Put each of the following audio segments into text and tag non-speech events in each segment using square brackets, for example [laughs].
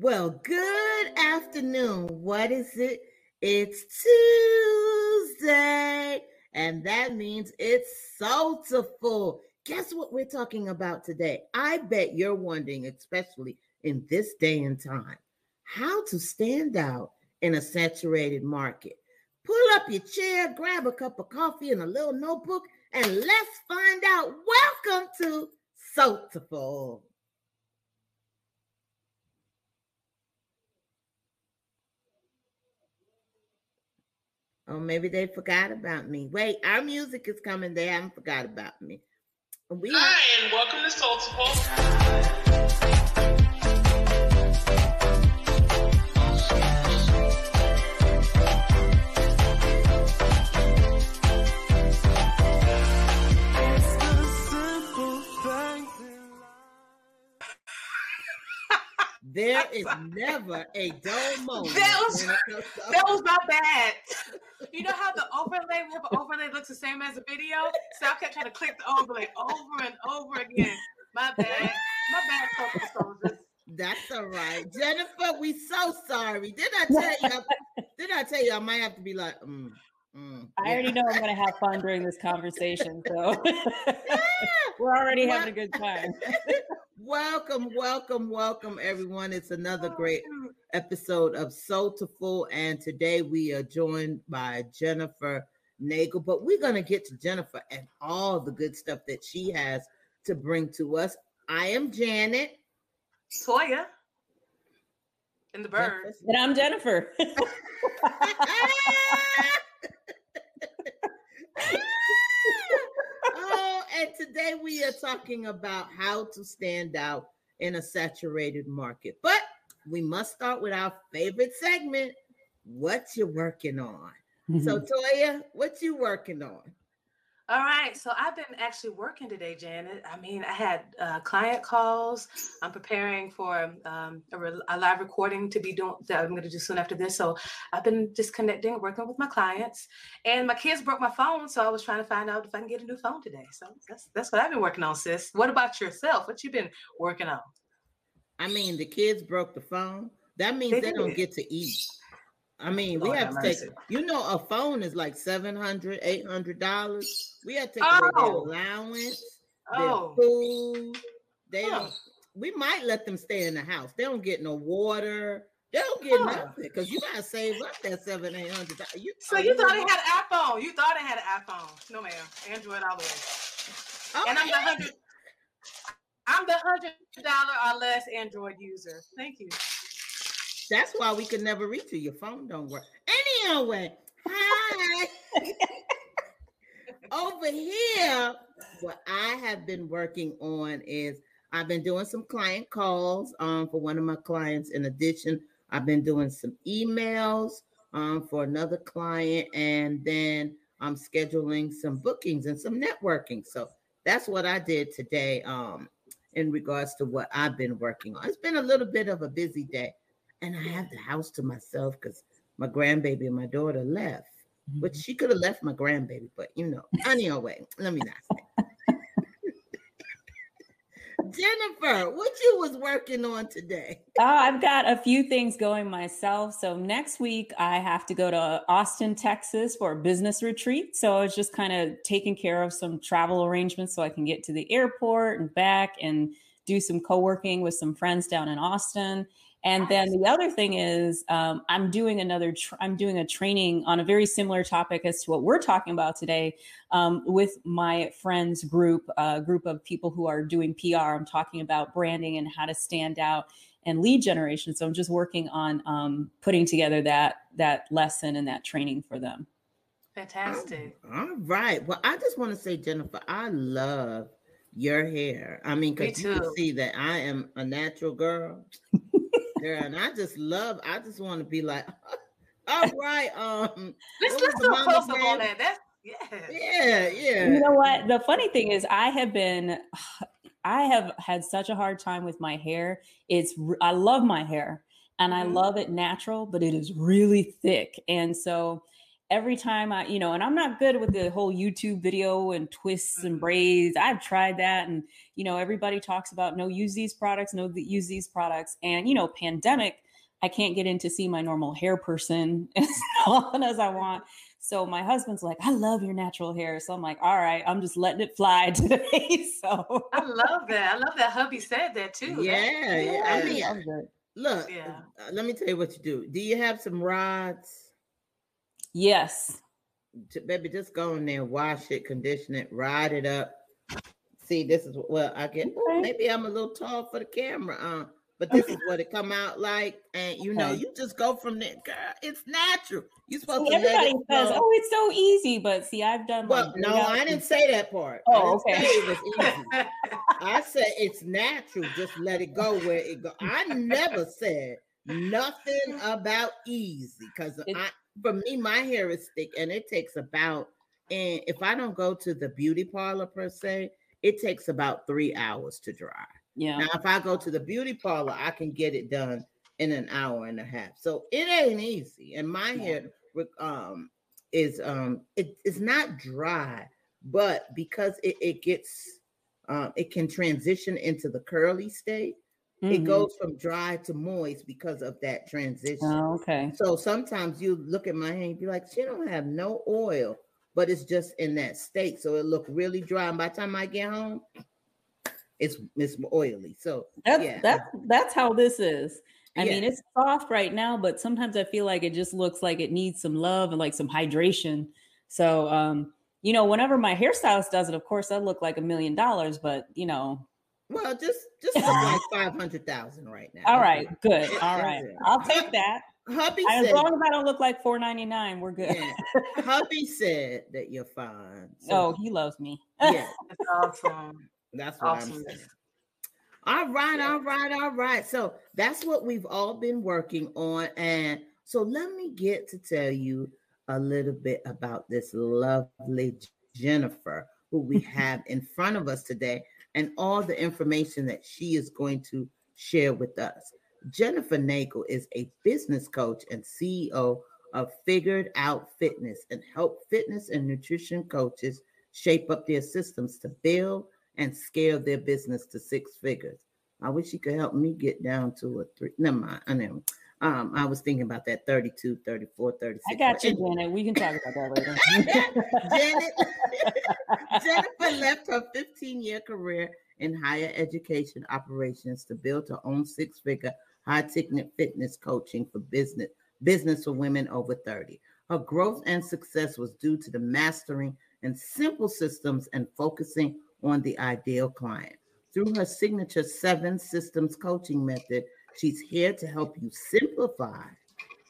Well, good afternoon. What is it? It's Tuesday, and that means it's Soulful. Guess what we're talking about today? I bet you're wondering, especially in this day and time, how to stand out in a saturated market. Pull up your chair, grab a cup of coffee and a little notebook, and let's find out. Welcome to Soulful. Oh, maybe they forgot about me. Wait, our music is coming. They haven't forgot about me. We Hi, and welcome to Soulful. There is never a dull moment. That was, that was my bad. You know how the overlay, we have an overlay looks the same as the video? So I kept trying to click the overlay over and over again. My bad. My bad, focus soldiers. That's all right. Jennifer, we so sorry. Did I tell you? did I tell you I might have to be like, mm, mm, I already know I'm going to have fun during this conversation. So [laughs] yeah. we're already having a good time. [laughs] Welcome, welcome, welcome, everyone. It's another great episode of Soulful, and today we are joined by Jennifer Nagel. But we're going to get to Jennifer and all the good stuff that she has to bring to us. I am Janet. Toya. And the birds. And I'm Jennifer. [laughs] [laughs] and today we are talking about how to stand out in a saturated market. But we must start with our favorite segment. What you working on? Mm-hmm. So Toya, what you working on? All right, so I've been actually working today, Janet. I mean, I had uh, client calls. I'm preparing for um, a, re- a, live recording to be doing that I'm going to do soon after this. So I've been disconnecting, working with my clients, and my kids broke my phone, so I was trying to find out if I can get a new phone today. So that's that's what I've been working on, sis. What about yourself? What you been working on? I mean, the kids broke the phone. That means they, they don't get to eat. I mean, we have to take, you know, a phone is like 700 $800. We have to take oh. their allowance, oh. their food. They huh. don't, we might let them stay in the house. They don't get no water. They don't get huh. nothing because you gotta save up that seven, eight hundred. You, so you thought it had an iPhone. You thought it had an iPhone. No, ma'am. Android all the way. Oh, and I'm the hundred. I'm the hundred dollar or less Android user. Thank you. That's why we could never reach you. Your phone don't work. Anyway, hi. [laughs] Over here, what I have been working on is I've been doing some client calls um, for one of my clients. In addition, I've been doing some emails um, for another client, and then I'm scheduling some bookings and some networking. So that's what I did today um, in regards to what I've been working on. It's been a little bit of a busy day and I have the house to myself because my grandbaby and my daughter left. Mm-hmm. But she could have left my grandbaby, but you know, anyway, let me not. Jennifer, what you was working on today? Oh, I've got a few things going myself. So next week I have to go to Austin, Texas for a business retreat. So I was just kind of taking care of some travel arrangements so I can get to the airport and back and do some co-working with some friends down in Austin. And then the other thing is, um, I'm doing another, tr- I'm doing a training on a very similar topic as to what we're talking about today um, with my friends group, a uh, group of people who are doing PR. I'm talking about branding and how to stand out and lead generation. So I'm just working on um, putting together that that lesson and that training for them. Fantastic. All right. Well, I just want to say, Jennifer, I love your hair. I mean, because you can see that I am a natural girl. Girl, and I just love. I just want to be like, [laughs] all right. Um, let's let's do a close up on that. That's yeah, yeah, yeah. You know what? The funny thing is, I have been, [sighs] I have had such a hard time with my hair. It's I love my hair and I mm-hmm. love it natural, but it is really thick, and so every time I, you know, and I'm not good with the whole YouTube video and twists and Mm-hmm. braids. I've tried that. And, you know, everybody talks about no, use these products, no, use these products. And, you know, pandemic, I can't get in to see my normal hair person [laughs] as often as I want. So my husband's like, I love your natural hair. So I'm like, all right, I'm just letting it fly [laughs] today. So I love that. I love that hubby said that too. That- Yeah, yeah. I mean, I'm look, Yeah. uh, let me tell you what you do. Do you have some rods? Yes. Baby, just go in there, wash it, condition it, ride it up. See, this is well, I get Okay. maybe I'm a little tall for the camera, uh, but this is what it come out like, and you know, you just go from there, girl. It's natural. You're supposed See, to let everybody it says, flow. "Oh, it's so easy," but see, I've done. Well, like, no, I didn't say that part. Oh, I okay. it. I said it's natural. Just let it go where it go. I never said nothing about easy because I, for me, my hair is thick and it takes about. And if I don't go to the beauty parlor per se, it takes about three hours to dry. Yeah. Now, if I go to the beauty parlor, I can get it done in an hour and a half. So it ain't easy. And my hair re- um is um it, it's not dry, but because it, it gets um it can transition into the curly state, it Mhm. goes from dry to moist because of that transition. Oh, okay. So sometimes you look at my hair and be like, she don't have no oil, but it's just in that state. So it look really dry. And by the time I get home, it's it's oily. So That's yeah. that's that's how this is. I mean, it's soft right now, but sometimes I feel like it just looks like it needs some love and like some hydration. So, um, you know, whenever my hairstylist does it, of course, I look like a million dollars. But you know, Well, just just look uh-huh. like five hundred thousand right now. all right, good, It- all it's right, it. I'll take that. Hubby As said, long as I don't look like four ninety nine, we're good. yeah. hubby said that you're fine. So, Oh, he loves me. yeah, [laughs] That's awesome. that's what I'm Awesome. saying. All right, all right, all right. So that's what we've all been working on. And so let me get to tell you a little bit about this lovely Jennifer who we [laughs] have in front of us today and all the information that she is going to share with us. Jennifer Nagel is a business coach and CEO of Figured Out Fitness and help fitness and nutrition coaches shape up their systems to build and scale their business to six figures. I wish you could help me get down to a three. Never mind. I know. Um, I was thinking about that 32, 34, 36. I got you. Janet. We can talk about that later. [laughs] Janet, Jennifer left her 15 year career in higher education operations to build her own six figure high ticket fitness coaching for business business for women over 30. Her growth and success was due to the mastering and simple systems and focusing on the ideal client. Through her signature seven systems coaching method, she's here to help you simplify,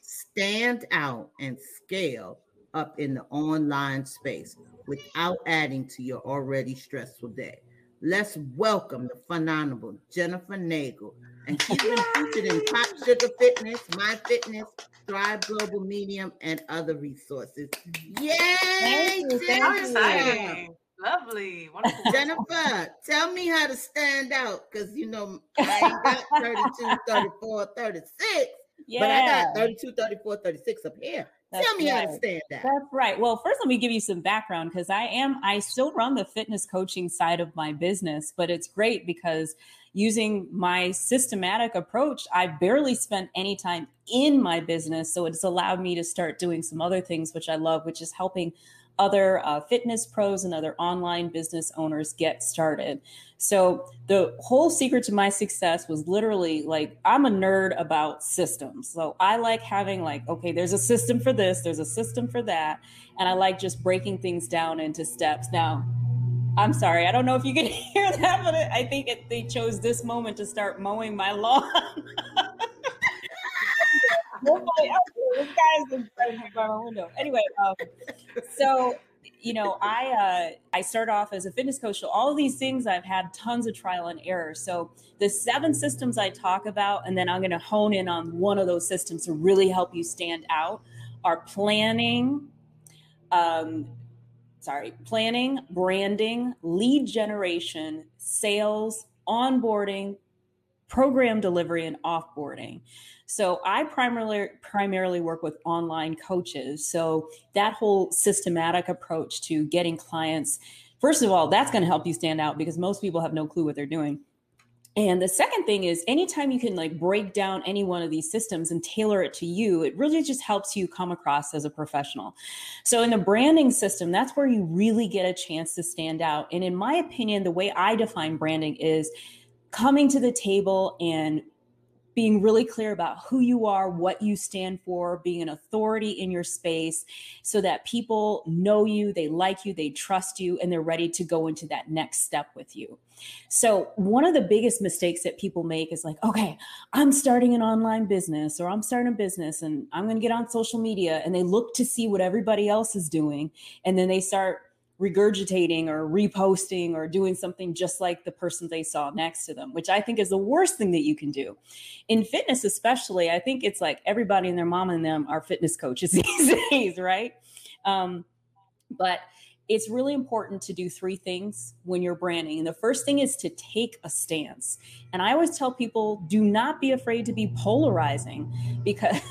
stand out, and scale up in the online space without adding to your already stressful day. Let's welcome the phenomenal Jennifer Nagel. And she's been featured in Pop Sugar Fitness, My Fitness, Thrive Global Medium, and other resources. Yay! Thank you, thank you. Jennifer! Lovely. Wonderful. Jennifer, tell me how to stand out because you know I ain't got [laughs] 32, 34, 36, yeah, but I got 32, 34, 36 up here. That's tell me how to right. stand out. That's right. Well, first, let me give you some background because I am, I still run the fitness coaching side of my business, but it's great because using my systematic approach, I barely spent any time in my business. So it's allowed me to start doing some other things, which I love, which is helping other uh, fitness pros and other online business owners get started. So the whole secret to my success was literally like I'm a nerd about systems. So I like having like okay, there's a system for this, there's a system for that, and I like just breaking things down into steps. Now, I'm sorry, I don't know if you can [laughs] hear that, but I think it, they chose this moment to start mowing my lawn. [laughs] This in front of my window. Anyway, um, so you know, I uh, I start off as a fitness coach. So all these things I've had tons of trial and error. So the seven systems I talk about, and then I'm going to hone in on one of those systems to really help you stand out, are planning. Um, sorry, planning, branding, lead generation, sales, onboarding, program delivery and offboarding. So I primarily primarily work with online coaches. So that whole systematic approach to getting clients, first of all, that's going to help you stand out because most people have no clue what they're doing. And the second thing is anytime you can like break down any one of these systems and tailor it to you, it really just helps you come across as a professional. So in the branding system, that's where you really get a chance to stand out. And in my opinion, the way I define branding is coming to the table and being really clear about who you are, what you stand for, being an authority in your space so that people know you, they like you, they trust you, and they're ready to go into that next step with you. So, one of the biggest mistakes that people make is like, okay, I'm starting an online business or I'm starting a business and I'm going to get on social media. And they look to see what everybody else is doing. And then they start regurgitating or reposting or doing something just like the person they saw next to them, which I think is the worst thing that you can do. In fitness, especially, I think it's like everybody and their mom and them are fitness coaches [laughs] these days, right? Um, but it's really important to do three things when you're branding. And the first thing is to take a stance. And I always tell people do not be afraid to be polarizing because. [laughs]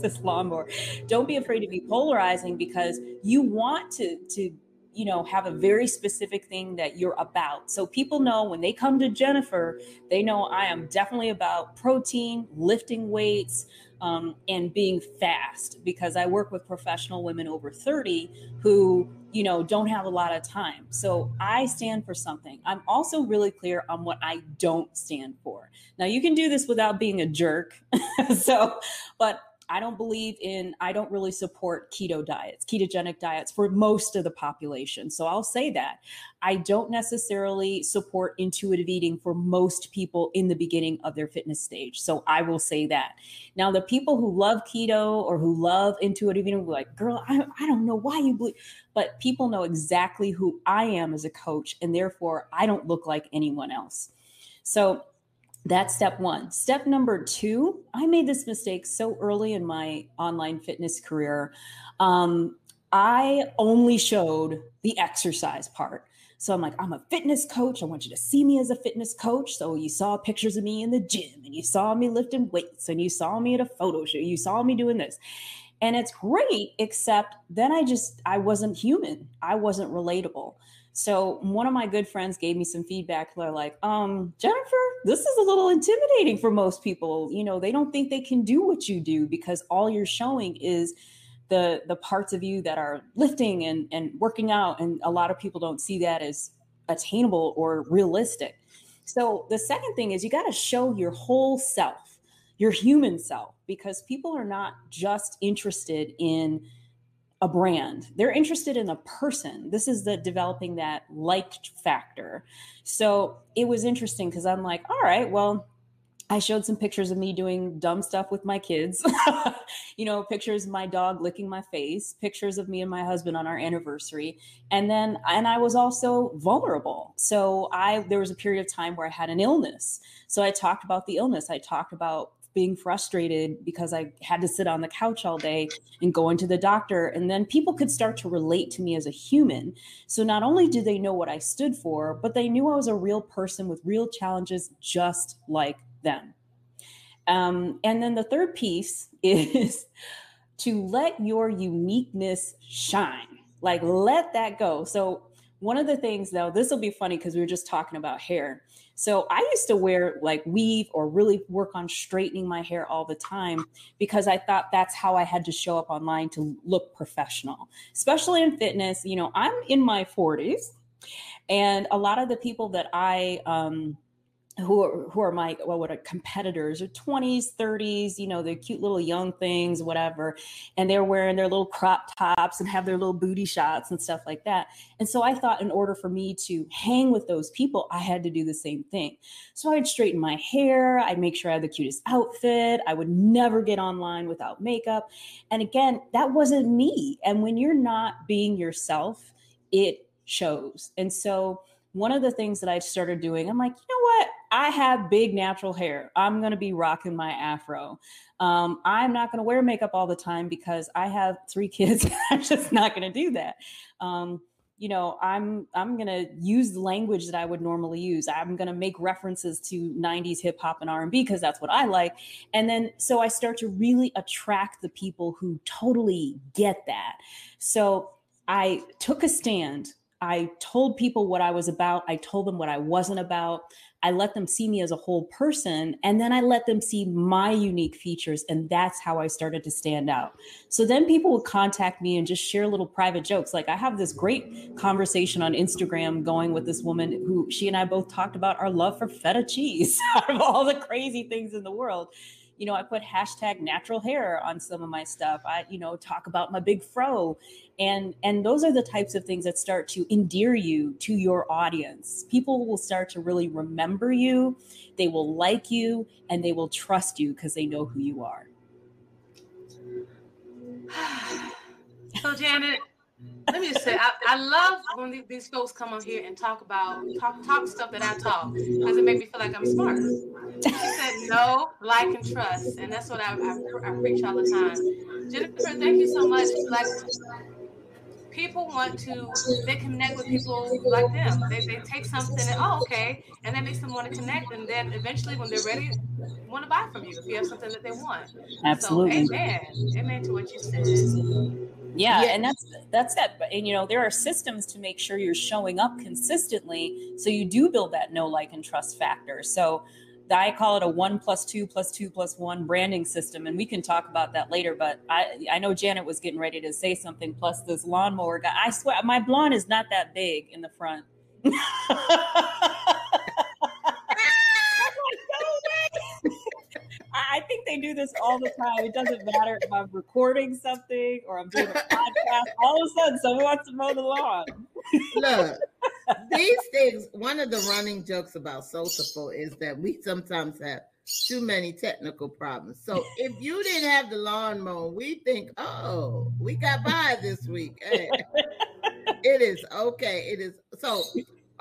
this lawnmower. Don't be afraid to be polarizing because you want to to you know have a very specific thing that you're about. So people know when they come to jennifer they know i am definitely about protein lifting weights um, and being fast because i work with professional women over 30 who you know don't have a lot of time. So i stand for something. I'm also really clear on what i don't stand for. Now you can do this without being a jerk. [laughs] So but I don't believe in, I don't really support keto diets, ketogenic diets for most of the population. So I'll say that. I don't necessarily support intuitive eating for most people in the beginning of their fitness stage. So I will say that. Now, the people who love keto or who love intuitive eating will like, girl, I, I don't know why you believe, but people know exactly who I am as a coach. And therefore, I don't look like anyone else. So that's step one. Step number two, I made this mistake so early in my online fitness career. Um, I only showed the exercise part. So I'm like, I'm a fitness coach. I want you to see me as a fitness coach. So you saw pictures of me in the gym and you saw me lifting weights and you saw me at a photo shoot. You saw me doing this. And it's great, except then I just, I wasn't human. I wasn't relatable. So one of my good friends gave me some feedback. They're like, um, Jennifer, this is a little intimidating for most people. You know, they don't think they can do what you do because all you're showing is the the parts of you that are lifting and and working out. And a lot of people don't see that as attainable or realistic. So the second thing is you got to show your whole self, your human self, because people are not just interested in a brand. They're interested in a person. This is the developing that liked factor. So it was interesting because I'm like, all right, well, I showed some pictures of me doing dumb stuff with my kids. [laughs] you know, pictures of my dog licking my face, pictures of me and my husband on our anniversary. And then and I was also vulnerable. So I there was a period of time where I had an illness. So I talked about the illness. I talked about being frustrated because I had to sit on the couch all day and go into the doctor. And then people could start to relate to me as a human. So not only did they know what I stood for, but they knew I was a real person with real challenges just like them. Um, and then the third piece [laughs] is to let your uniqueness shine. Like, let that go. So, one of the things, though, this will be funny because we were just talking about hair. So I used to wear like weave or really work on straightening my hair all the time because I thought that's how I had to show up online to look professional, especially in fitness. You know, I'm in my 40s, and a lot of the people that I, um, who are who are my well what are competitors or 20s 30s you know they're cute little young things whatever. And they're wearing their little crop tops and have their little booty shots and stuff like that. And so i thought in order for me to hang with those people i had to do the same thing. So i'd straighten my hair. I'd make sure i had the cutest outfit. I would never get online without makeup. And again that wasn't me. And when you're not being yourself it shows. And so one of the things that I started doing, I'm like, you know what? I have big natural hair. I'm going to be rocking my afro. Um, I'm not going to wear makeup all the time because I have three [laughs] kids. I'm just not going to do that. Um, you know i'm i'm going to use the language that i would normally use i'm going to make references to 90s hip hop and r&b because that's what i like and then so i start to really attract the people who totally get that so i took a stand i told people what i was about i told them what i wasn't about I let them see me as a whole person and then I let them see my unique features and that's how I started to stand out. So then people would contact me and just share little private jokes. Like I have this great conversation on Instagram going with this woman who she and I both talked about our love for feta cheese [laughs] out of all the crazy things in the world you know, I put hashtag natural hair on some of my stuff. I, you know, talk about my big fro. And and those are the types of things that start to endear you to your audience. People will start to really remember you, they will like you, and they will trust you because they know who you are. [sighs] so Janet, let me just say, I, I love when these folks come on here and talk about talk talk stuff that I talk because it makes me feel like I'm smart. She said no, like, and trust, and that's what I, I, I preach all the time. Jennifer, thank you so much. Like people want to they connect with people like them they, they take something and oh okay and that makes them want to connect and then eventually when they're ready want to buy from you if you have something that they want absolutely so, amen amen to what you said yeah, yeah, and that's that's that and you know there are systems to make sure you're showing up consistently so you do build that know like and trust factor so I call it a one plus two plus two plus one branding system, and we can talk about that later. But I, I know Janet was getting ready to say something. Plus, this lawnmower guy. I swear, my blonde is not that big in the front. [laughs] I think they do this all the time. It doesn't matter if I'm recording something or I'm doing a podcast. All of a sudden, someone wants to mow the lawn. Look, these things. One of the running jokes about Soulful is that we sometimes have too many technical problems. So if you didn't have the lawn mown, we think, oh, we got by this week. Hey, it is okay. It is so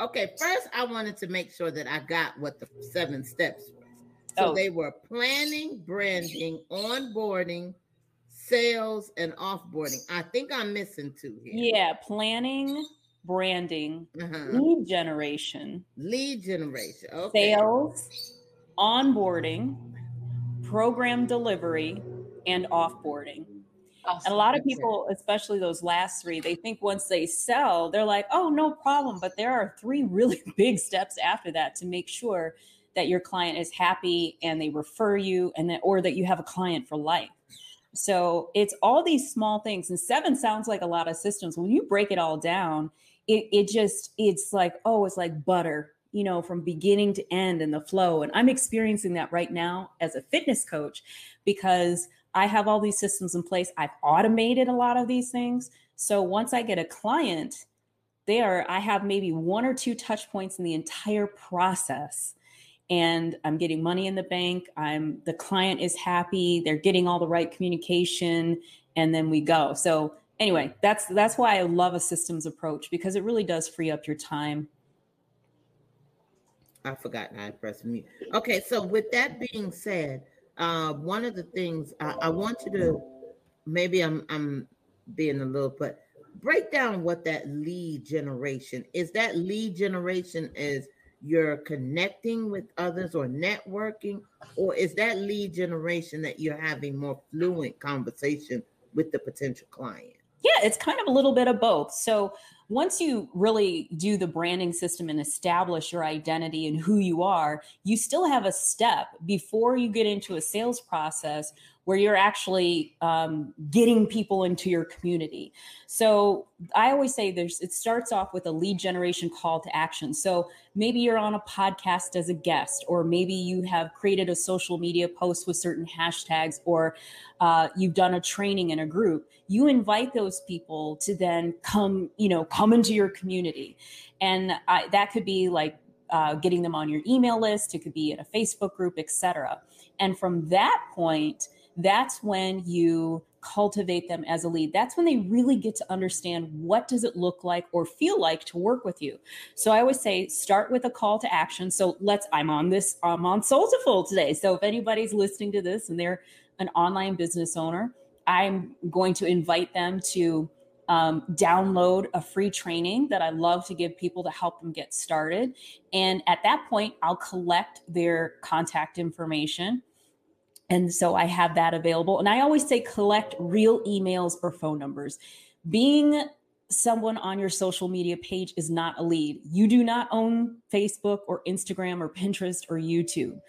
okay. First, I wanted to make sure that I got what the seven steps so oh. they were planning, branding, onboarding, sales, and offboarding. I think I'm missing two here. Yeah, planning, branding, uh-huh. lead generation, lead generation, okay. sales, onboarding, program delivery, and offboarding. Awesome. And a lot of people, especially those last three, they think once they sell, they're like, oh, no problem. But there are three really [laughs] big steps after that to make sure that your client is happy and they refer you and that or that you have a client for life. So it's all these small things and seven sounds like a lot of systems. When you break it all down it, it just it's like oh it's like butter you know from beginning to end and the flow. And i'm experiencing that right now as a fitness coach because i have all these systems in place. I've automated a lot of these things. So once i get a client there i have maybe one or two touch points in the entire process and I'm getting money in the bank. I'm the client is happy. They're getting all the right communication, and then we go. So anyway, that's that's why I love a systems approach because it really does free up your time. I forgot I pressed mute. Okay, so with that being said, uh, one of the things I, I want you to maybe I'm I'm being a little, but break down what that lead generation is. That lead generation is you're connecting with others or networking, or is that lead generation that you're having more fluent conversation with the potential client? Yeah, it's kind of a little bit of both. So once you really do the branding system and establish your identity and who you are, you still have a step before you get into a sales process where you're actually um, getting people into your community. So I always say there's it starts off with a lead generation call to action. So maybe you're on a podcast as a guest, or maybe you have created a social media post with certain hashtags, or uh, you've done a training in a group. You invite those people to then come, you know, come into your community, and I, that could be like uh, getting them on your email list. It could be in a Facebook group, etc. And from that point that's when you cultivate them as a lead. That's when they really get to understand what does it look like or feel like to work with you. So i always say start with a call to action. So let's i'm on this i'm on soulful today. So if anybody's listening to this and they're an online business owner i'm going to invite them to um, download a free training that I love to give people to help them get started. And at that point, I'll collect their contact information. And so I have that available. And I always say collect real emails or phone numbers. Being someone on your social media page is not a lead. You do not own Facebook or Instagram or Pinterest or YouTube.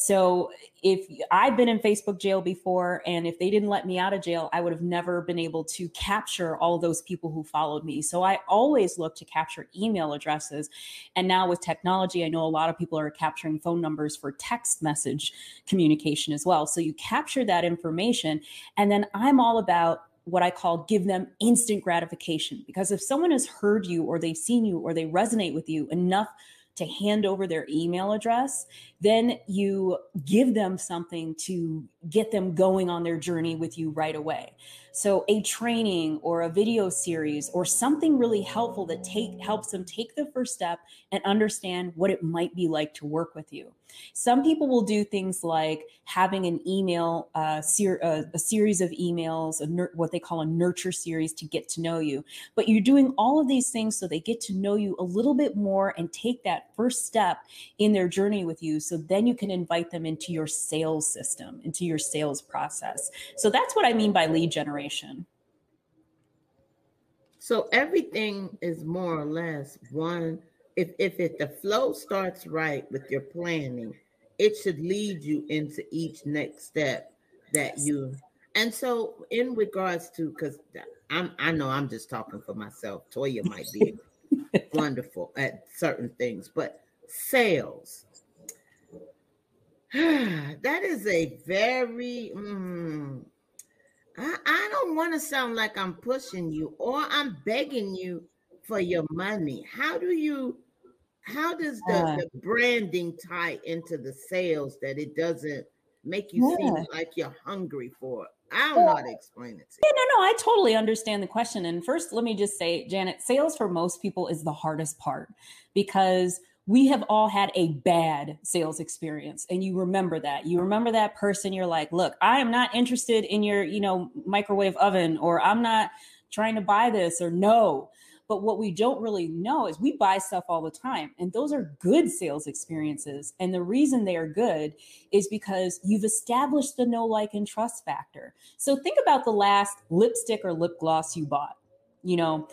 So if I've been in Facebook jail before, and if they didn't let me out of jail, I would have never been able to capture all those people who followed me. So I always look to capture email addresses. And now with technology, I know a lot of people are capturing phone numbers for text message communication as well. So you capture that information. And then I'm all about what I call give them instant gratification. Because if someone has heard you or they've seen you or they resonate with you enough to hand over their email address, then you give them something to get them going on their journey with you right away. So a training or a video series or something really helpful that take helps them take the first step and understand what it might be like to work with you. Some people will do things like having an email, uh, ser- uh, a series of emails, nur- what they call a nurture series to get to know you. But you're doing all of these things so they get to know you a little bit more and take that first step in their journey with you. So then you can invite them into your sales system, into your sales process. So that's what I mean by lead generation. So everything is more or less one. If if it the flow starts right with your planning, it should lead you into each next step that you. And so, in regards to, because I'm I know I'm just talking for myself. Toya might be [laughs] wonderful at certain things, but sales. [sighs] that is a very mm, I, I don't want to sound like I'm pushing you or I'm begging you for your money. How do you how does the, uh, the branding tie into the sales that it doesn't make you yeah. seem like you're hungry for it? I don't know how to explain it to you. Yeah, no, no, I totally understand the question. And first, let me just say, Janet, sales for most people is the hardest part because we have all had a bad sales experience and you remember that. You remember that person you're like look i am not interested in your you know microwave oven or i'm not trying to buy this or no. But what we don't really know is we buy stuff all the time and those are good sales experiences. And the reason they are good is because you've established the no like and trust factor. So think about the last lipstick or lip gloss you bought you know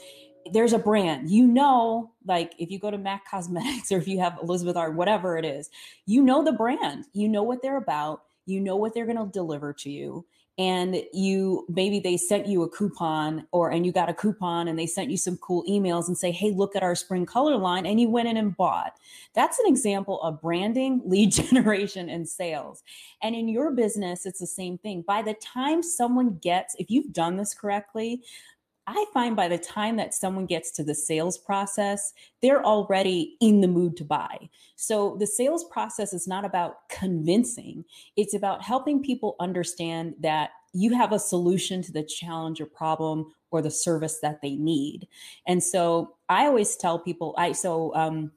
there's a brand. You know like if you go to mac cosmetics [laughs] or if you have elizabeth arden whatever it is you know the brand. You know what they're about. You know what they're going to deliver to you. And you maybe they sent you a coupon or and you got a coupon and they sent you some cool emails and say hey look at our spring color line and you went in and bought. That's an example of branding [laughs] lead generation and sales. And in your business it's the same thing. By the time someone gets if you've done this correctly I find by the time that someone gets to the sales process, they're already in the mood to buy. So the sales process is not about convincing, it's about helping people understand that you have a solution to the challenge or problem or the service that they need. And so I always tell people, I so um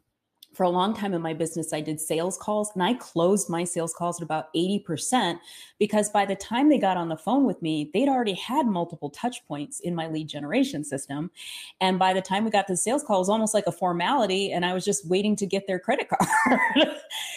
for a long time in my business, I did sales calls and I closed my sales calls at about 80% because by the time they got on the phone with me, they'd already had multiple touch points in my lead generation system. And by the time we got to the sales call, it was almost like a formality and I was just waiting to get their credit [laughs] card.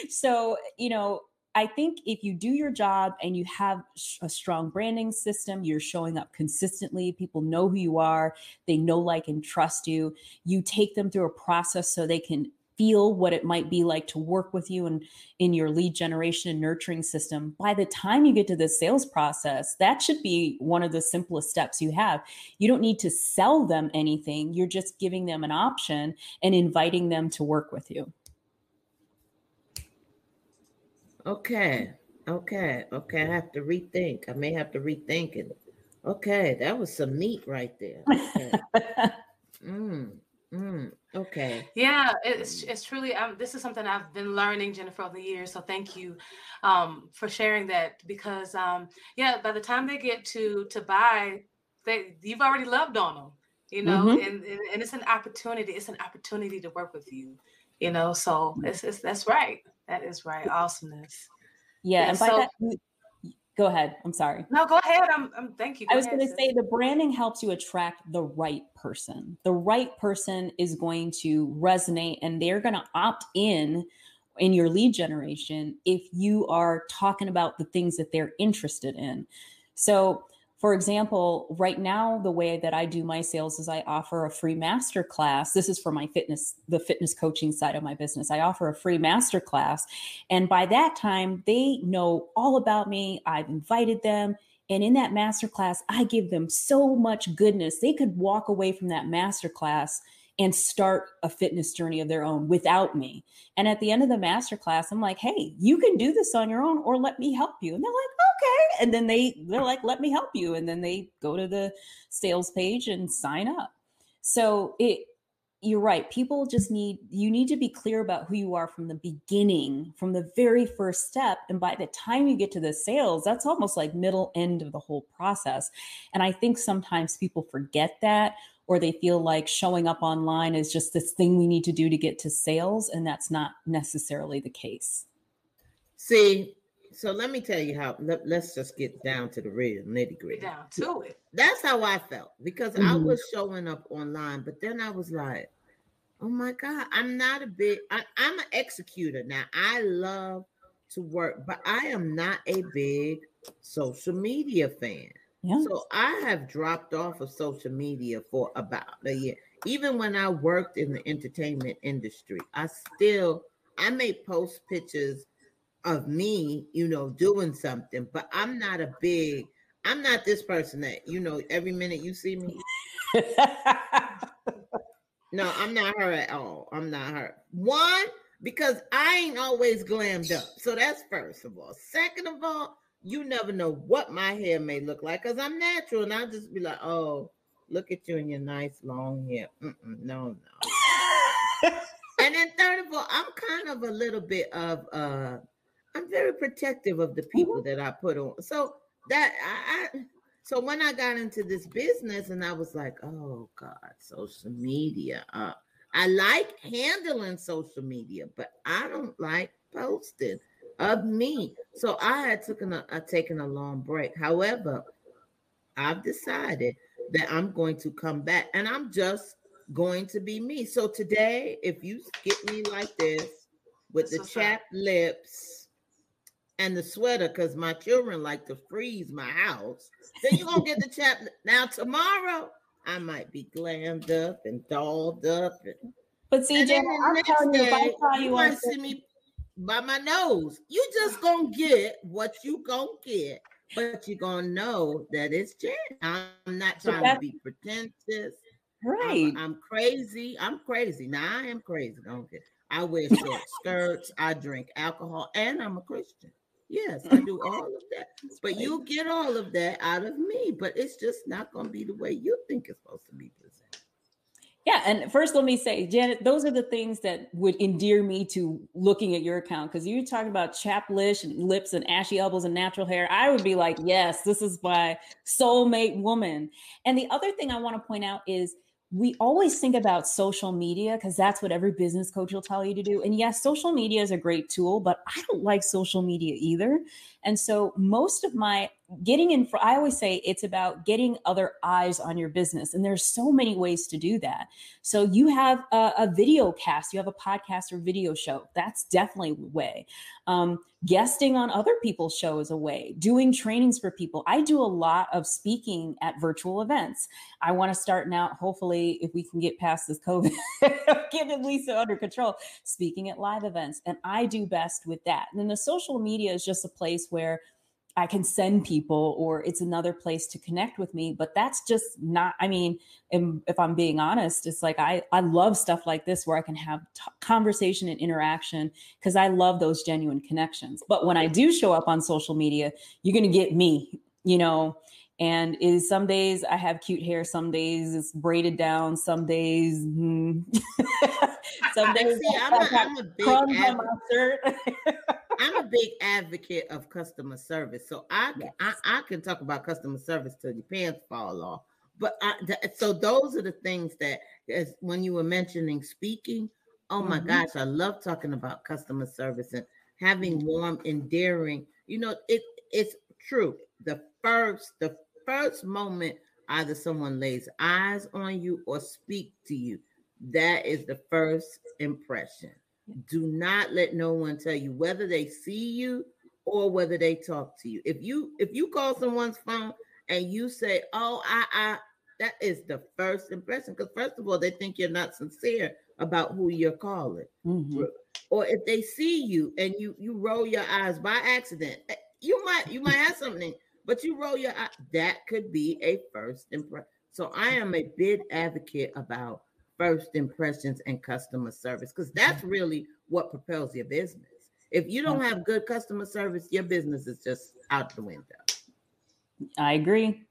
so, you know, I think if you do your job and you have a strong branding system, you're showing up consistently, people know who you are, they know, like, and trust you. You take them through a process so they can feel what it might be like to work with you and in your lead generation and nurturing system by the time you get to the sales process that should be one of the simplest steps you have. You don't need to sell them anything. You're just giving them an option and inviting them to work with you. Okay okay okay i have to rethink. I may have to rethink it. Okay that was some meat right there. Okay. [laughs] mm. Mm, okay. Yeah, it's it's truly. Um, this is something I've been learning, Jennifer, over the years. So thank you um, for sharing that. Because um, yeah, by the time they get to to buy, they you've already loved on them, you know, mm-hmm. and, and, and it's an opportunity. It's an opportunity to work with you, you know. So it's, it's that's right. That is right. Awesomeness. Yeah, and, and by so, that Go ahead. I'm sorry. No, go ahead. I'm, I'm thank you. Go I was going to say the branding helps you attract the right person. The right person is going to resonate and they're going to opt in in your lead generation if you are talking about the things that they're interested in. So, for example, right now the way that I do my sales is I offer a free master class. This is for my fitness the fitness coaching side of my business. I offer a free master class and by that time they know all about me. I've invited them and in that master class I give them so much goodness. They could walk away from that master class and start a fitness journey of their own without me. And at the end of the master class, I'm like, hey, you can do this on your own or let me help you. And they're like, okay. And then they they're like, let me help you. And then they go to the sales page and sign up. So it you're right. People just need you need to be clear about who you are from the beginning, from the very first step. And by the time you get to the sales, that's almost like middle end of the whole process. And I think sometimes people forget that or they feel like showing up online is just this thing we need to do to get to sales and that's not necessarily the case See, so let me tell you how. Let, us just get down to the real nitty gritty. down to it. That's how I felt because I Mhm. was showing up online, but then I was like, "Oh my god, I'm not a big. I, I'm an executor now. I love to work, but I am not a big social media fan. yeah So I have dropped off of social media for about a year. Even when I worked in the entertainment industry, I still I may post pictures of me, you know, doing something, but I'm not a big I'm not this person that, you know, every minute you see me. No, I'm not her at all. I'm not her. One, because I ain't always glammed up. So that's first of all. Second of all, you never know what my hair may look like because I'm natural and I'll just be like, oh, look at you in your nice long hair. Mm-mm, no, no. [laughs] and then third of all, I'm kind of a little bit of uh I'm very protective of the people that I put on. So that I, I so when I got into this business and I was like, oh God, social media. Uh I like handling social media, but I don't like posting of me. So I had taken a, a taken a long break. However, I've decided that I'm going to come back and I'm just going to be me. So today, if you get me like this with the up. chapped lips and the sweater, because my children like to freeze my house, then you're gonna get the chap. Now tomorrow, I might be glammed up and dolled up and but see Jen, i'm telling you if i day, saw you you might see me by my nose. You just gonna get what you gonna get, but you gonna know that it's Jen. I'm not trying to be pretentious. right I'm, I'm crazy. I'm crazy. Now I am crazy. Don't get. I wear short skirts. I drink alcohol, and I'm a Christian. Yes, I mm-hmm. do all of that. But you'll get all of that out of me. But it's just not gonna be the way you think it's supposed to be presented. Yeah, and first let me say, Janet, those are the things that would endear me to looking at your account because you talk about chaplish and lips and ashy elbows and natural hair. I would be like, yes, this is my soulmate woman. And the other thing I want to point out is we always think about social media because that's what every business coach will tell you to do. And yes, social media is a great tool, but I don't like social media either. And so most of my getting in I always say it's about getting other eyes on your business. And there's so many ways to do that. So you have a, a video cast, you have a podcast or video show. That's definitely a way. Um, guesting on other people's shows a way. Doing trainings for people. I do a lot of speaking at virtual events. I want to start now. Hopefully, if we can get past this COVID, [laughs] get at least under control. Speaking at live events, and I do best with that. And then the social media is just a place where I can send people or it's another place to connect with me. But that's just not, I mean, if I'm being honest, it's like I, I love stuff like this where I can have t- conversation and interaction because I love those genuine connections. But when I do show up on social media, you're going to get me, you know. And is some days I have cute hair, some days it's braided down, some days, mm, [laughs] some days See, I'm a, have I'm a big advocate. [laughs] I'm a big advocate of customer service, so I, Yes. I I can talk about customer service till your pants fall off. But I, th- so those are the things that, as when you were mentioning speaking, oh my Mhm. gosh, I love talking about customer service and having warm, endearing. You know, it it's true. The first, the first moment either someone lays eyes on you or speak to you, that is the first impression. Do not let no one tell you whether they see you or whether they talk to you. If you if you call someone's phone and you say, "Oh, I I," that is the first impression. Because first of all, they think you're not sincere about who you're calling. Mm-hmm. Or if they see you and you you roll your eyes by accident, eh, you might you might have something, but you roll your eye. That could be a first impression. So I am a big advocate about first impressions and customer service because that's mm-hmm. really what propels your business. If you don't mm-hmm. have good customer service, your business is just out the window. I agree.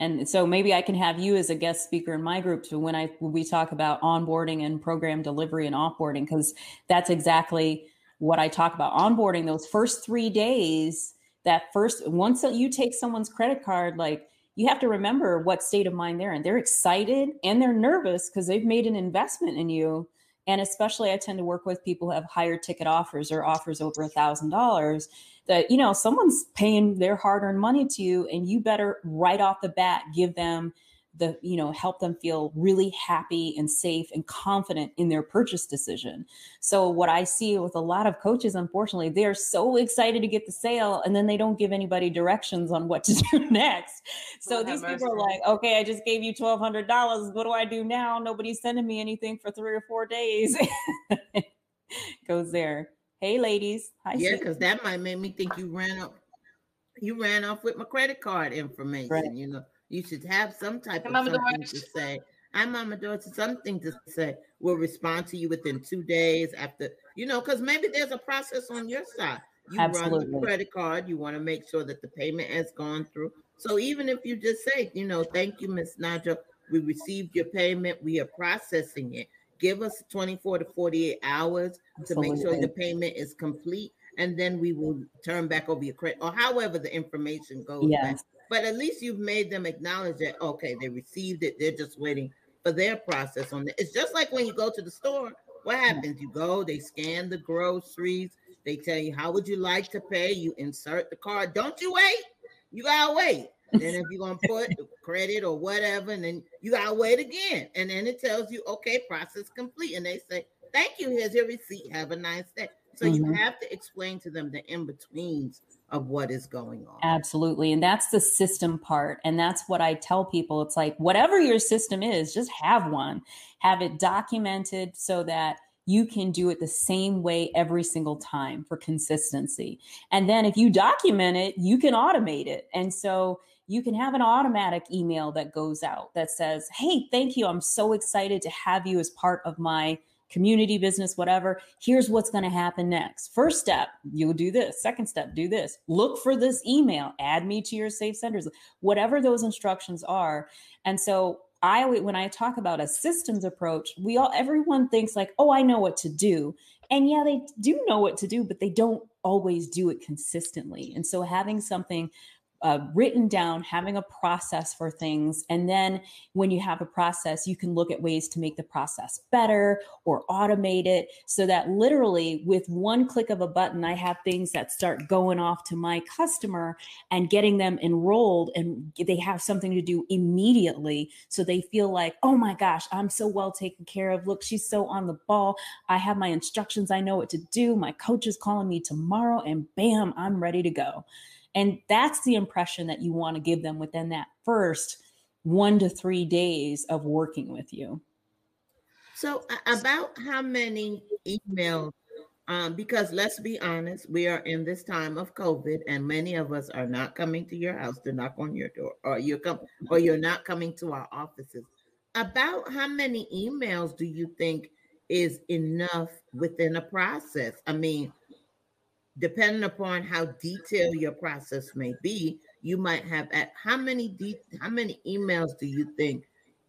And so maybe I can have you as a guest speaker in my group to when I when we talk about onboarding and program delivery and offboarding because that's exactly what I talk about. Onboarding those first 3 days, that first once you take someone's credit card like you have to remember what state of mind they're in. They're excited and they're nervous because they've made an investment in you and especially i tend to work with people who have higher ticket offers or offers over a thousand dollars that you know someone's paying their hard-earned money to you and you better right off the bat give them the you know help them feel really happy and safe and confident in their purchase decision. So what i see with a lot of coaches unfortunately they're so excited to get the sale and then they don't give anybody directions on what to [laughs] do next. So these people are like okay i just gave you $1200 what do i do now? Nobody's sending me anything for three or four days. [laughs] Goes there. Hey ladies. Hi, yeah because that might make me think you ran up you ran off with my credit card information right. you know you should have some type of Mama something to say. I'm Mama Dorsey, something to say. We'll respond to you within two days after, you know, because maybe there's a process on your side. You Absolutely. run the credit card, you want to make sure that the payment has gone through. So even if you just say, you know, thank you, Miss Naja, we received your payment, we are processing it. Give us 24 to 48 hours Absolutely. to make sure the payment is complete, and then we will turn back over your credit or however the information goes. Yes. Back but at least you've made them acknowledge that okay, they received it. They're just waiting for their process on it. It's just like when you go to the store. What happens? You go, they scan the groceries, they tell you how would you like to pay. You insert the card. Don't you wait? You gotta wait. And then if you're gonna put [laughs] credit or whatever, and then you gotta wait again. And then it tells you, okay, process complete. And they say, Thank you, here's your receipt. Have a nice day. So mm-hmm. you have to explain to them the in-betweens of what is going on. Absolutely. And that's the system part. And that's what I tell people. It's like, whatever your system is, just have one, have it documented so that you can do it the same way every single time for consistency. And then if you document it, you can automate it. And so you can have an automatic email that goes out that says, Hey, thank you. I'm so excited to have you as part of my community business, whatever. Here's what's going to happen next. First step, you'll do this. Second step, do this. Look for this email, add me to your safe senders, whatever those instructions are. And so I when I talk about a systems approach, we all everyone thinks like, "Oh, I know what to do." And yeah, they do know what to do, but they don't always do it consistently. And so having something uh, written down, having a process for things. And then when you have a process, you can look at ways to make the process better or automate it so that literally with one click of a button, I have things that start going off to my customer and getting them enrolled and they have something to do immediately. So they feel like, oh my gosh, I'm so well taken care of. Look, she's so on the ball. I have my instructions. I know what to do. My coach is calling me tomorrow and bam, I'm ready to go. And that's the impression that you want to give them within that first one to three days of working with you. So, about how many emails? Um, because let's be honest, we are in this time of COVID, and many of us are not coming to your house to knock on your door, or you're come, or you're not coming to our offices. About how many emails do you think is enough within a process? I mean, depending upon how detailed your process may be, you might have at how many de- how many emails do you think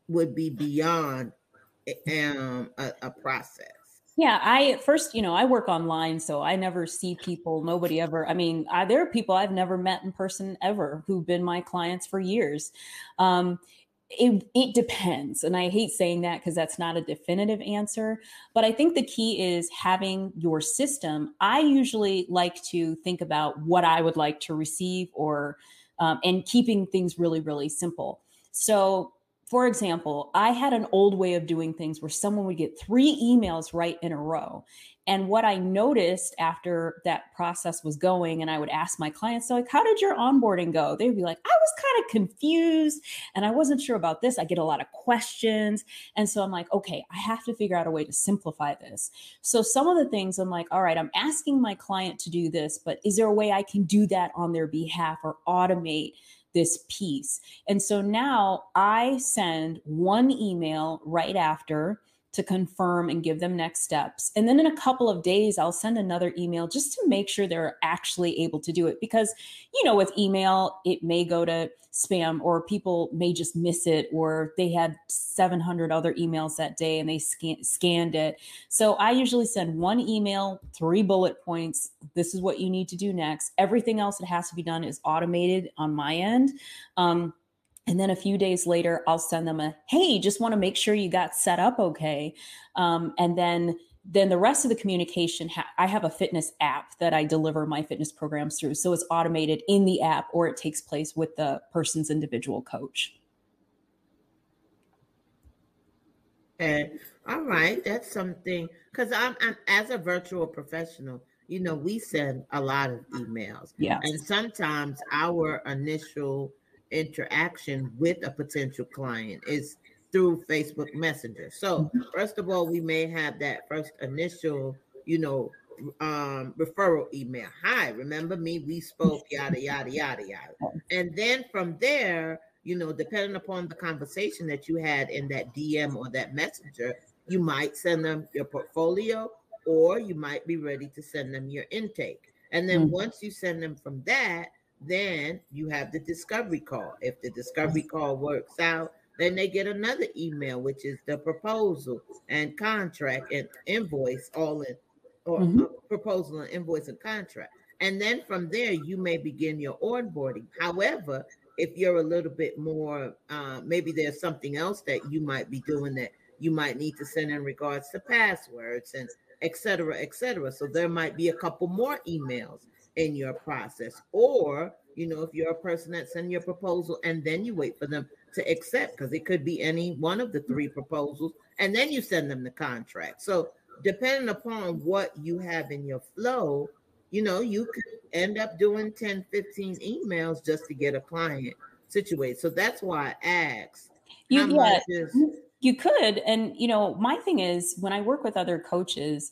would be beyond um, a, a process? Yeah, I first, you know, I work online, so I never see people. Nobody ever. I mean, I, there are people I've never met in person ever who've been my clients for years. Um, it, it depends. And I hate saying that because that's not a definitive answer. But I think the key is having your system. I usually like to think about what I would like to receive or, um, and keeping things really, really simple. So for example, I had an old way of doing things where someone would get three emails right in a row. And what I noticed after that process was going, and I would ask my clients, so like, how did your onboarding go? They would be like, I was kind of confused and I wasn't sure about this. I get a lot of questions. And so I'm like, okay, I have to figure out a way to simplify this. So some of the things I'm like, all right, I'm asking my client to do this, but is there a way I can do that on their behalf or automate? This piece. And so now I send one email right after to confirm and give them next steps. And then in a couple of days, I'll send another email just to make sure they're actually able to do it. Because, you know, with email, it may go to spam or people may just miss it or they had 700 other emails that day and they scan- scanned it. So I usually send one email, three bullet points. This is what you need to do next. Everything else that has to be done is automated on my end. Um, and then a few days later, I'll send them a, hey, just want to make sure you got set up okay. Um, and then then the rest of the communication ha- i have a fitness app that i deliver my fitness programs through so it's automated in the app or it takes place with the person's individual coach. Okay. All right. That's something because I'm, I'm as a virtual professional you know we send a lot of emails. Yeah and sometimes our initial interaction with a potential client is through Facebook Messenger. So, mm-hmm. first of all, we may have that first initial, you know, um, referral email. Hi, remember me? We spoke, yada, yada, yada, yada. And then from there, you know, depending upon the conversation that you had in that DM or that messenger, you might send them your portfolio or you might be ready to send them your intake. And then mm-hmm. once you send them from that, then you have the discovery call. If the discovery call works out, then they get another email, which is the proposal and contract and invoice all in, or mm-hmm. proposal and invoice and contract. And then from there, you may begin your onboarding. However, if you're a little bit more, uh, maybe there's something else that you might be doing that you might need to send in regards to passwords and et cetera, et cetera. So there might be a couple more emails in your process. Or, you know, if you're a person that send your proposal and then you wait for them to accept, because it could be any one of the three proposals, and then you send them the contract. So depending upon what you have in your flow, you know, you could end up doing 10, 15 emails just to get a client situated. So that's why I asked. You, yeah, is- you could. And, you know, my thing is when I work with other coaches,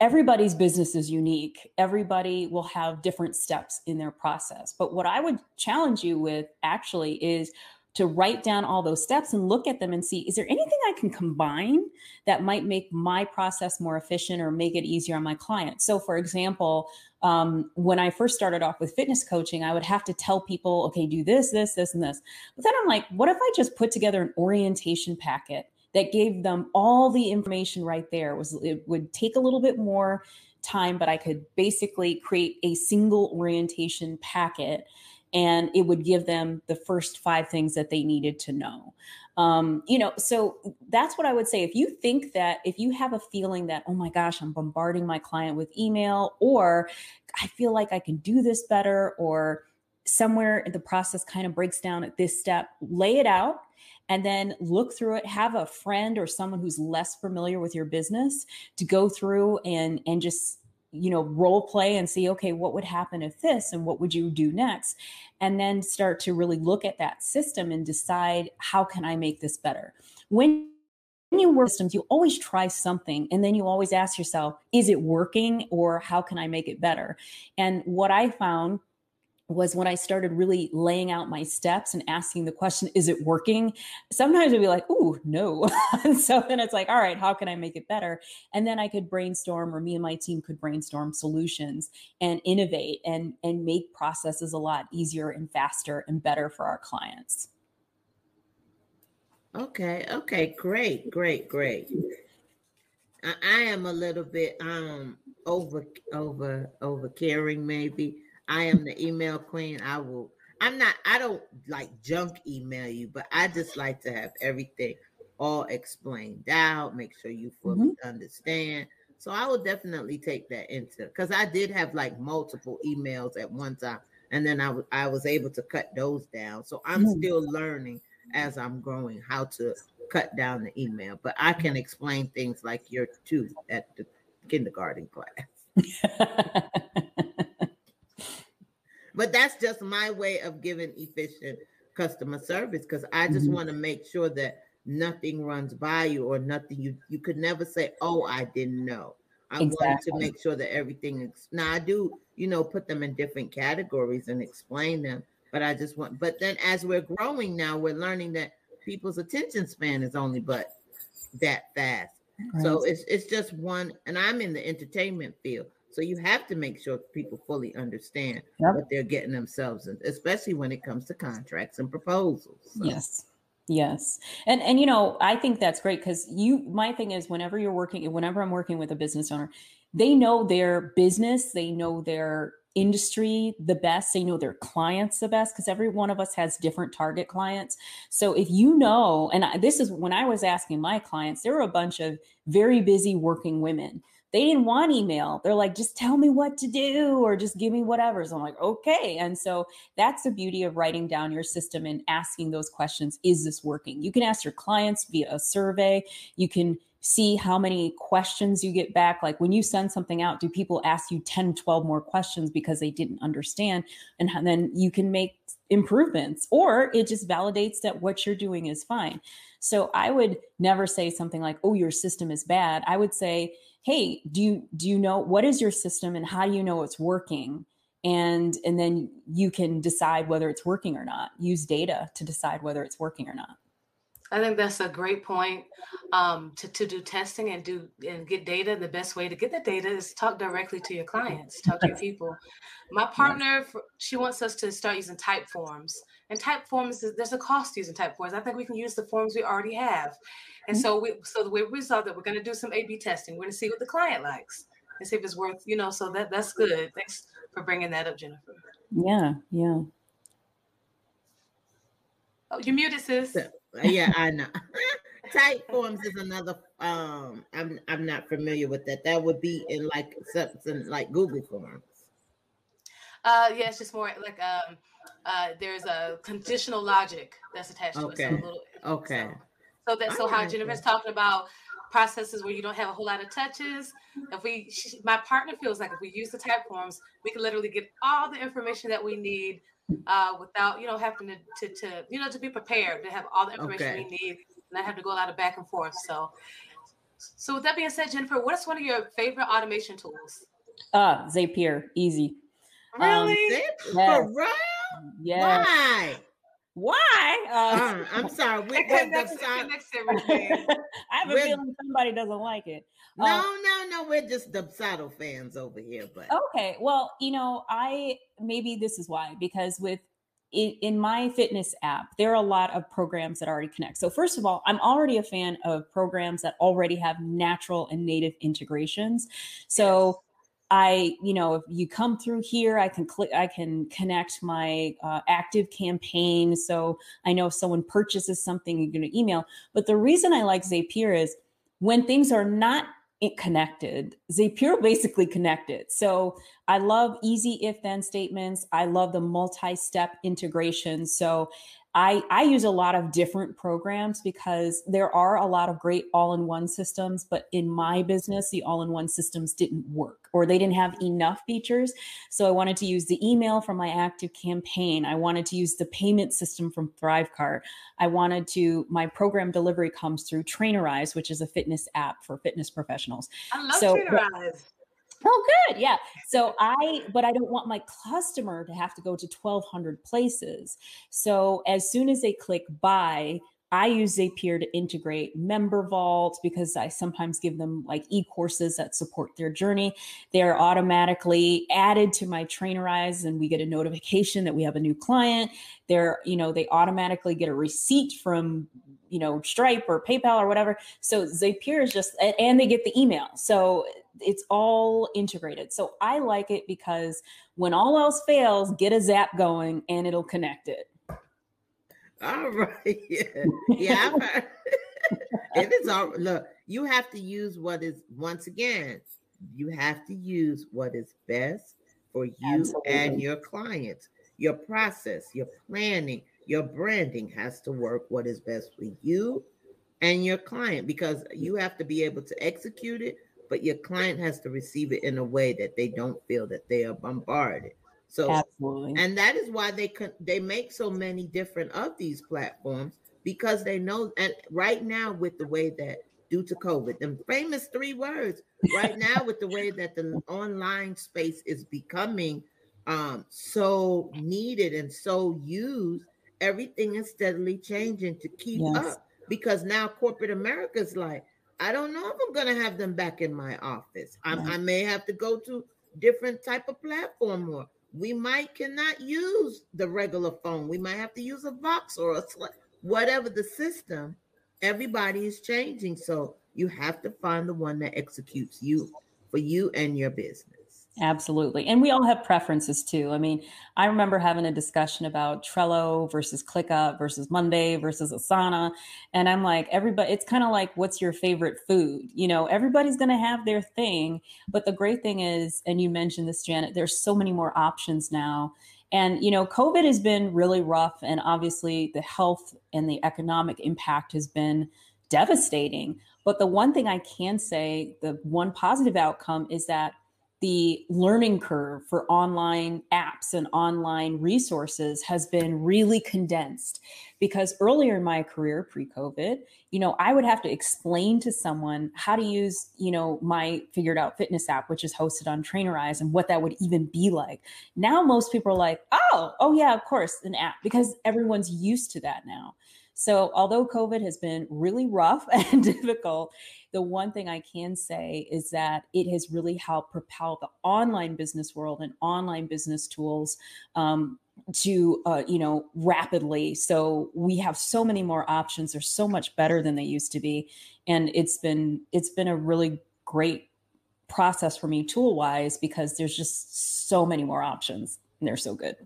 everybody's business is unique. Everybody will have different steps in their process. But what I would challenge you with actually is to write down all those steps and look at them and see is there anything I can combine that might make my process more efficient or make it easier on my client? So, for example, um, when I first started off with fitness coaching, I would have to tell people, okay, do this, this, this, and this. But then I'm like, what if I just put together an orientation packet that gave them all the information right there? It was it would take a little bit more time, but I could basically create a single orientation packet and it would give them the first five things that they needed to know. Um, you know, so that's what I would say. If you think that, if you have a feeling that, oh my gosh, I'm bombarding my client with email, or I feel like I can do this better, or somewhere the process kind of breaks down at this step, lay it out and then look through it have a friend or someone who's less familiar with your business to go through and and just you know role play and see okay what would happen if this and what would you do next? And then start to really look at that system and decide how can i make this better? When you work systems you always try something and then you always ask yourself is it working or how can i make it better? And what i found was when I started really laying out my steps and asking the question, is it working? Sometimes I'd be like, ooh, no. [laughs] and so then it's like, all right, how can I make it better? And then I could brainstorm, or me and my team could brainstorm solutions and innovate and, and make processes a lot easier and faster and better for our clients. Okay, okay, great, great, great. I, I am a little bit um over over over caring maybe I am the email queen. I will I'm not, I don't like junk email you, but I just like to have everything all explained out, make sure you fully mm-hmm. understand. So I will definitely take that into because I did have like multiple emails at one time, and then I, w- I was able to cut those down. So I'm mm-hmm. still learning as I'm growing how to cut down the email, but I can explain things like your two at the kindergarten class. [laughs] but that's just my way of giving efficient customer service because I just mm-hmm. want to make sure that nothing runs by you or nothing you you could never say, "Oh, I didn't know." I exactly. wanted to make sure that everything is now I do, you know, put them in different categories and explain them, but I just want but then as we're growing now, we're learning that people's attention span is only but that fast. Right. So it's it's just one, and I'm in the entertainment field. So you have to make sure people fully understand yep. what they're getting themselves in, especially when it comes to contracts and proposals. So. Yes. Yes. And and you know, I think that's great cuz you my thing is whenever you're working whenever I'm working with a business owner, they know their business, they know their industry the best they know their clients the best because every one of us has different target clients so if you know and I, this is when i was asking my clients there were a bunch of very busy working women they didn't want email they're like just tell me what to do or just give me whatever so i'm like okay and so that's the beauty of writing down your system and asking those questions is this working you can ask your clients via a survey you can see how many questions you get back. Like when you send something out, do people ask you 10, 12 more questions because they didn't understand? And then you can make improvements, or it just validates that what you're doing is fine. So I would never say something like, oh, your system is bad. I would say, hey, do you do you know what is your system and how do you know it's working? And and then you can decide whether it's working or not. Use data to decide whether it's working or not. I think that's a great point um, to, to do testing and do and get data. The best way to get the data is talk directly to your clients, talk to your [laughs] people. My partner, she wants us to start using Typeforms. And Typeforms, there's a cost using Typeforms. I think we can use the forms we already have. And mm-hmm. so we, so the way we resolve that, we're going to do some A/B testing. We're going to see what the client likes and see if it's worth, you know. So that that's good. Thanks for bringing that up, Jennifer. Yeah, yeah. Oh, you're muted, sis. Yeah, I know. [laughs] Typeforms is another. Um, I'm I'm not familiar with that. That would be in like something like Google Forms. Uh, yeah, it's just more like um, uh, there's a conditional logic that's attached okay. to it. So little, okay. So, so that so how Jennifer's talking about processes where you don't have a whole lot of touches. If we, she, my partner feels like if we use the Typeforms, we can literally get all the information that we need uh, without you know having to, to, to you know to be prepared to have all the information okay. we need and not have to go a lot of back and forth. So, so with that being said, Jennifer, what's one of your favorite automation tools? Uh, Zapier, easy. Really? Um, yes. For Yeah. Why? Why? Uh, I'm [laughs] sorry. We put the sound. I have a feeling somebody doesn't like it. No, uh, no, no. We're just Dubsado fans over here. But okay, well, you know, I maybe this is why because with in, in my fitness app, there are a lot of programs that already connect. So first of all, I'm already a fan of programs that already have natural and native integrations. So. I, you know, if you come through here, I can click, I can connect my uh, ActiveCampaign. So I know if someone purchases something, you're going to email. But the reason I like Zapier is when things are not connected, Zapier basically connected. So I love easy if then statements. I love the multi step integration. So I, I use a lot of different programs because there are a lot of great all in one systems, but in my business, the all in one systems didn't work or they didn't have enough features. So I wanted to use the email from my ActiveCampaign. I wanted to use the payment system from Thrivecart. I wanted to, my program delivery comes through Trainerize, which is a fitness app for fitness professionals. I love so, Trainerize. Oh, good. Yeah. So I, but I don't want my customer to have to go to 1200 places. So as soon as they click buy, I use Zapier to integrate MemberVault because I sometimes give them like e-courses that support their journey. They're automatically added to my trainerize and we get a notification that we have a new client. They're, you know, they automatically get a receipt from you know Stripe or PayPal or whatever. So Zapier is just and they get the email. So it's all integrated. So I like it because when all else fails, get a zap going and it'll connect it. All right. [laughs] Yeah. Yeah. it is all look, you have to use what is once again, you have to use what is best for you Absolutely. and your clients. Your process, your planning, your branding has to work what is best for you and your client because you have to be able to execute it, but your client has to receive it in a way that they don't feel that they are bombarded. So Absolutely. and that is why they could they make so many different of these platforms because they know and right now with the way that due to COVID, the famous three words, right [laughs] now with the way that the online space is becoming um so needed and so used, everything is steadily changing to keep yes. up because now corporate America is like, I don't know if I'm going to have them back in my office. I may have to go to different type of platform or we might cannot use the regular phone. We might have to use a Vox or a whatever the system. Everybody is changing, so you have to find the one that executes you for you and your business. Absolutely. And we all have preferences too. I mean, I remember having a discussion about Trello versus ClickUp versus Monday versus Asana. And I'm like, everybody, it's kind of like, what's your favorite food? You know, everybody's going to have their thing. But the great thing is, and you mentioned this, Janet, there's so many more options now. And, you know, COVID has been really rough. And obviously, the health and the economic impact has been devastating. But the one thing I can say, the one positive outcome is that the learning curve for online apps and online resources has been really condensed. Because earlier in my career pre-covid you know i would have to explain to someone how to use you know my figured out fitness app which is hosted on trainerize and what that would even be like. Now most people are like oh oh yeah of course an app because everyone's used to that now. So although covid has been really rough [laughs] and difficult the one thing I can say is that it has really helped propel the online business world and online business tools um, to uh, you know rapidly. So we have so many more options. They're so much better than they used to be. And it's been it's been a really great process for me tool wise because there's just so many more options and they're so good.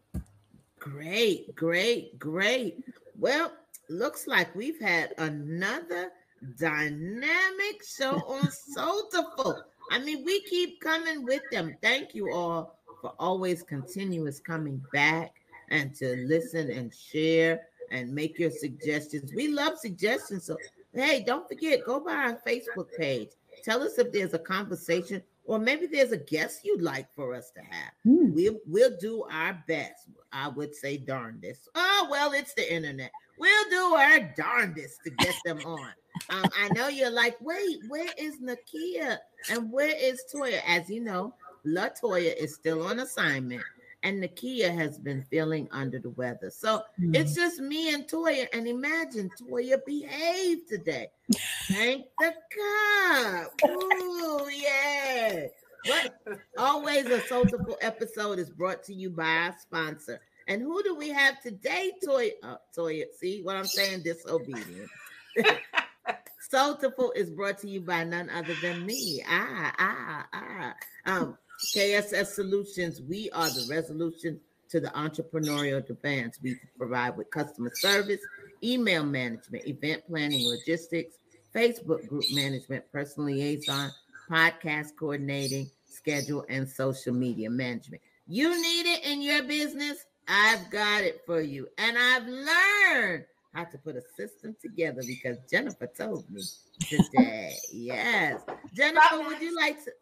Great great great. Well looks like we've had another dynamic show on Soulful. I mean, we keep coming with them. Thank you all for always continuous coming back and to listen and share and make your suggestions. We love suggestions. So, hey, don't forget, go by our Facebook page. Tell us if there's a conversation or maybe there's a guest you'd like for us to have. Mm. We'll we'll do our best. I would say darndest. Oh well, it's the internet. We'll do our darndest to get them on. Um, I know you're like, wait, where is Nakia and where is Toya? As you know, Latoya is still on assignment, and Nakia has been feeling under the weather. So mm-hmm. it's just me and Toya. And imagine Toya behaved today. Thank the God. Ooh, yeah. But always a soulful episode is brought to you by our sponsor. And who do we have today, Toya? Uh, Toya, see what I'm saying? Disobedient. [laughs] Soulful is brought to you by none other than me. Ah, ah, ah. Um, KSS Solutions, we are the resolution to the entrepreneurial demands We provide with customer service, email management, event planning, logistics, Facebook group management, personal liaison, podcast coordinating, schedule, and social media management. You need it in your business? I've got it for you. And I've learned how to put a system together because Jennifer told me today. yes. Jennifer, would you like to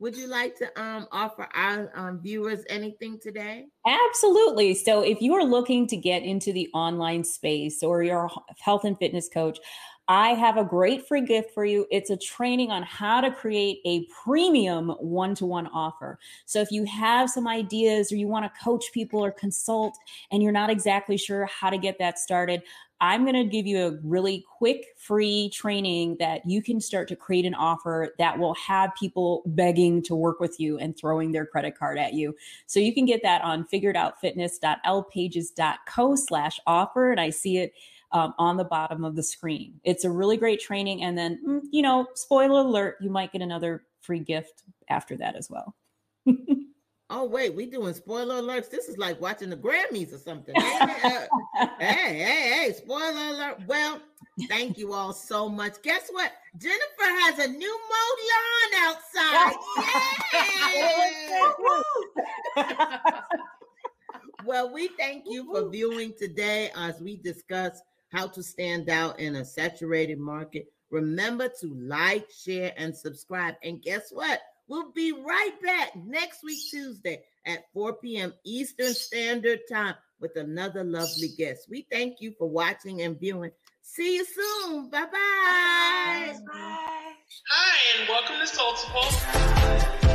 would you like to um, offer our um, viewers anything today? Absolutely. So, if you are looking to get into the online space or you're a health and fitness coach, I have a great free gift for you. It's a training on how to create a premium one to one offer. So, if you have some ideas or you want to coach people or consult and you're not exactly sure how to get that started, I'm going to give you a really quick free training that you can start to create an offer that will have people begging to work with you and throwing their credit card at you. So you can get that on figuredoutfitness.lpages.co slash offer. And I see it um, on the bottom of the screen. It's a really great training. And then, mm, you know, spoiler alert, you might get another free gift after that as well. [laughs] Oh wait, we doing spoiler alerts. This is like watching the Grammys or something. [laughs] hey, hey, hey, hey, spoiler alert. Well, thank you all so much. Guess what? Jennifer has a new mode on outside. well, we thank you for viewing today as we discuss how to stand out in a saturated market. Remember to like, share, and subscribe. And guess what? We'll be right back next week, Tuesday at 4 p.m. Eastern Standard Time with another lovely guest. We thank you for watching and viewing. See you soon. Bye-bye. Bye. Hi, and welcome to Soulful.